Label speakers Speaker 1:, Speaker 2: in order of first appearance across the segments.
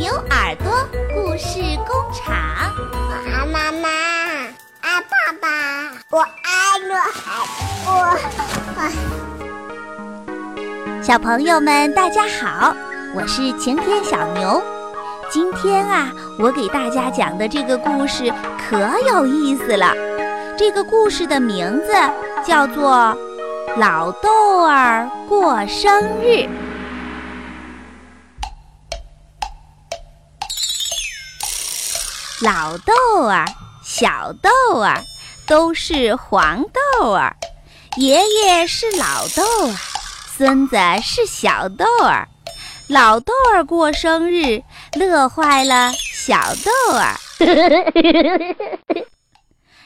Speaker 1: 牛耳朵故事工厂，
Speaker 2: 我爱妈妈，爱爸爸，我爱我
Speaker 1: 我。小朋友们，大家好，我是晴天小牛。今天啊，我给大家讲的这个故事可有意思了。这个故事的名字叫做《老豆儿过生日》。老豆儿、小豆儿都是黄豆儿，爷爷是老豆儿，孙子是小豆儿。老豆儿过生日，乐坏了小豆儿。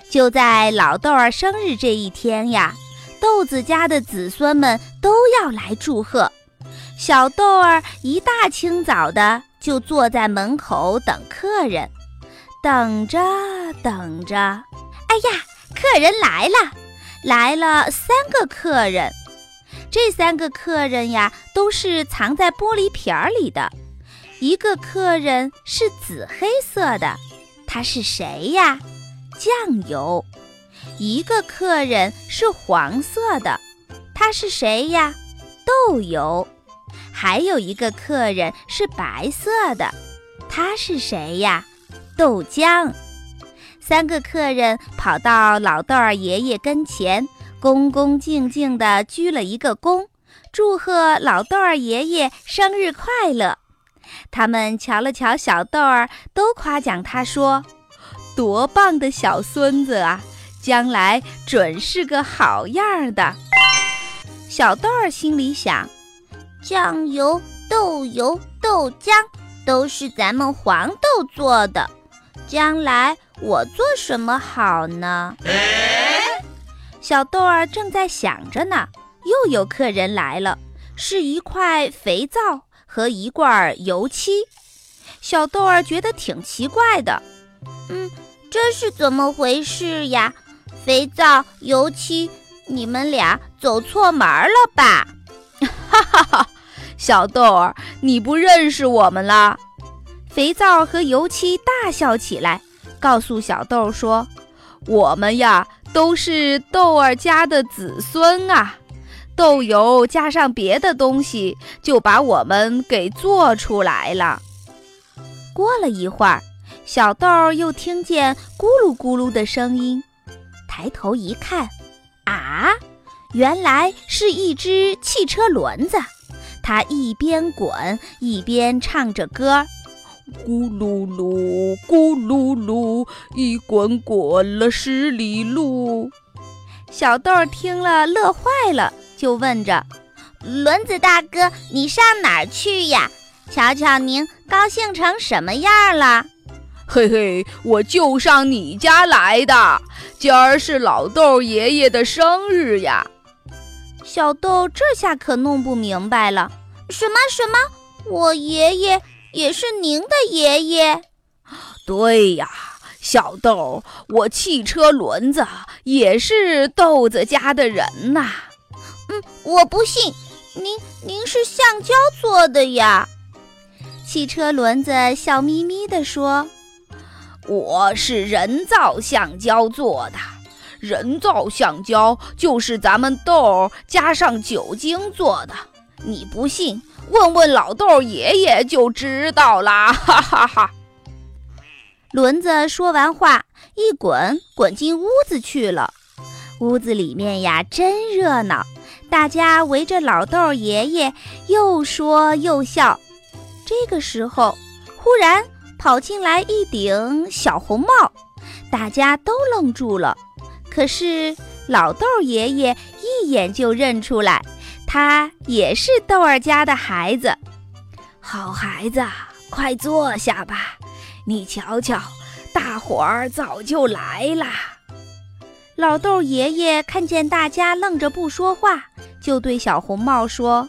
Speaker 1: 就在老豆儿生日这一天呀，豆子家的子孙们都要来祝贺。小豆儿一大清早的就坐在门口等客人。等着等着，哎呀，客人来了，来了三个客人。这三个客人呀，都是藏在玻璃瓶儿里的。一个客人是紫黑色的，他是谁呀？酱油。一个客人是黄色的，他是谁呀？豆油。还有一个客人是白色的，他是谁呀？豆浆，三个客人跑到老豆儿爷爷跟前，恭恭敬敬地鞠了一个躬，祝贺老豆儿爷爷生日快乐。他们瞧了瞧小豆儿，都夸奖他说：“多棒的小孙子啊，将来准是个好样的。”小豆儿心里想：酱油、豆油、豆浆都是咱们黄豆做的。将来我做什么好呢？小豆儿正在想着呢，又有客人来了，是一块肥皂和一罐油漆。小豆儿觉得挺奇怪的，嗯，这是怎么回事呀？肥皂、油漆，你们俩走错门了吧？
Speaker 3: 哈哈哈，小豆儿，你不认识我们了？
Speaker 1: 肥皂和油漆大笑起来，告诉小豆说：“
Speaker 3: 我们呀，都是豆儿家的子孙啊！豆油加上别的东西，就把我们给做出来了。”
Speaker 1: 过了一会儿，小豆又听见咕噜咕噜的声音，抬头一看，啊，原来是一只汽车轮子，它一边滚一边唱着歌。
Speaker 3: 咕噜噜，咕噜噜，一滚滚了十里路。
Speaker 1: 小豆儿听了乐坏了，就问着：“轮子大哥，你上哪儿去呀？瞧瞧您高兴成什么样了？”“
Speaker 3: 嘿嘿，我就上你家来的。今儿是老豆爷爷的生日呀。”
Speaker 1: 小豆这下可弄不明白了：“什么什么？我爷爷？”也是您的爷爷，
Speaker 3: 对呀，小豆，我汽车轮子也是豆子家的人呐。
Speaker 1: 嗯，我不信，您您是橡胶做的呀？汽车轮子笑眯眯地说：“
Speaker 3: 我是人造橡胶做的，人造橡胶就是咱们豆加上酒精做的。你不信？”问问老豆爷爷就知道啦，哈哈哈！
Speaker 1: 轮子说完话，一滚滚进屋子去了。屋子里面呀，真热闹，大家围着老豆爷爷又说又笑。这个时候，忽然跑进来一顶小红帽，大家都愣住了。可是老豆爷爷一眼就认出来。他也是豆儿家的孩子，
Speaker 3: 好孩子，快坐下吧。你瞧瞧，大伙儿早就来了。
Speaker 1: 老豆爷爷看见大家愣着不说话，就对小红帽说：“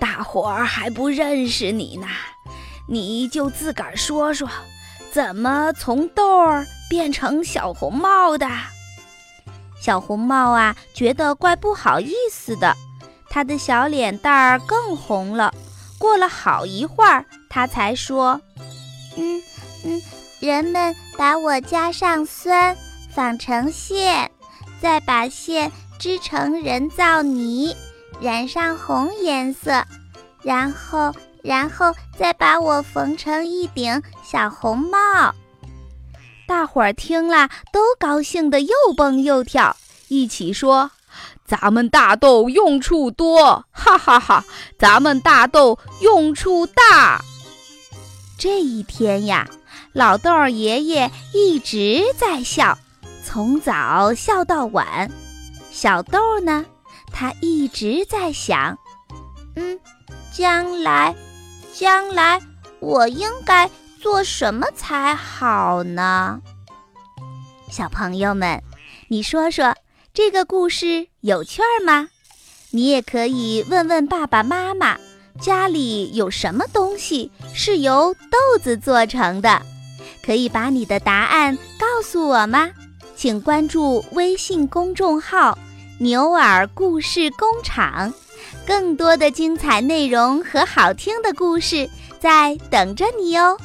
Speaker 3: 大伙儿还不认识你呢，你就自个儿说说，怎么从豆儿变成小红帽的？”
Speaker 1: 小红帽啊，觉得怪不好意思的。他的小脸蛋儿更红了，过了好一会儿，他才说：“
Speaker 2: 嗯嗯，人们把我加上酸，纺成线，再把线织成人造泥，染上红颜色，然后，然后再把我缝成一顶小红帽。”
Speaker 1: 大伙儿听了，都高兴得又蹦又跳，一起说。
Speaker 3: 咱们大豆用处多，哈哈哈！咱们大豆用处大。
Speaker 1: 这一天呀，老豆儿爷爷一直在笑，从早笑到晚。小豆呢，他一直在想，
Speaker 2: 嗯，将来，将来我应该做什么才好呢？
Speaker 1: 小朋友们，你说说。这个故事有趣儿吗？你也可以问问爸爸妈妈，家里有什么东西是由豆子做成的？可以把你的答案告诉我吗？请关注微信公众号“牛耳故事工厂”，更多的精彩内容和好听的故事在等着你哦。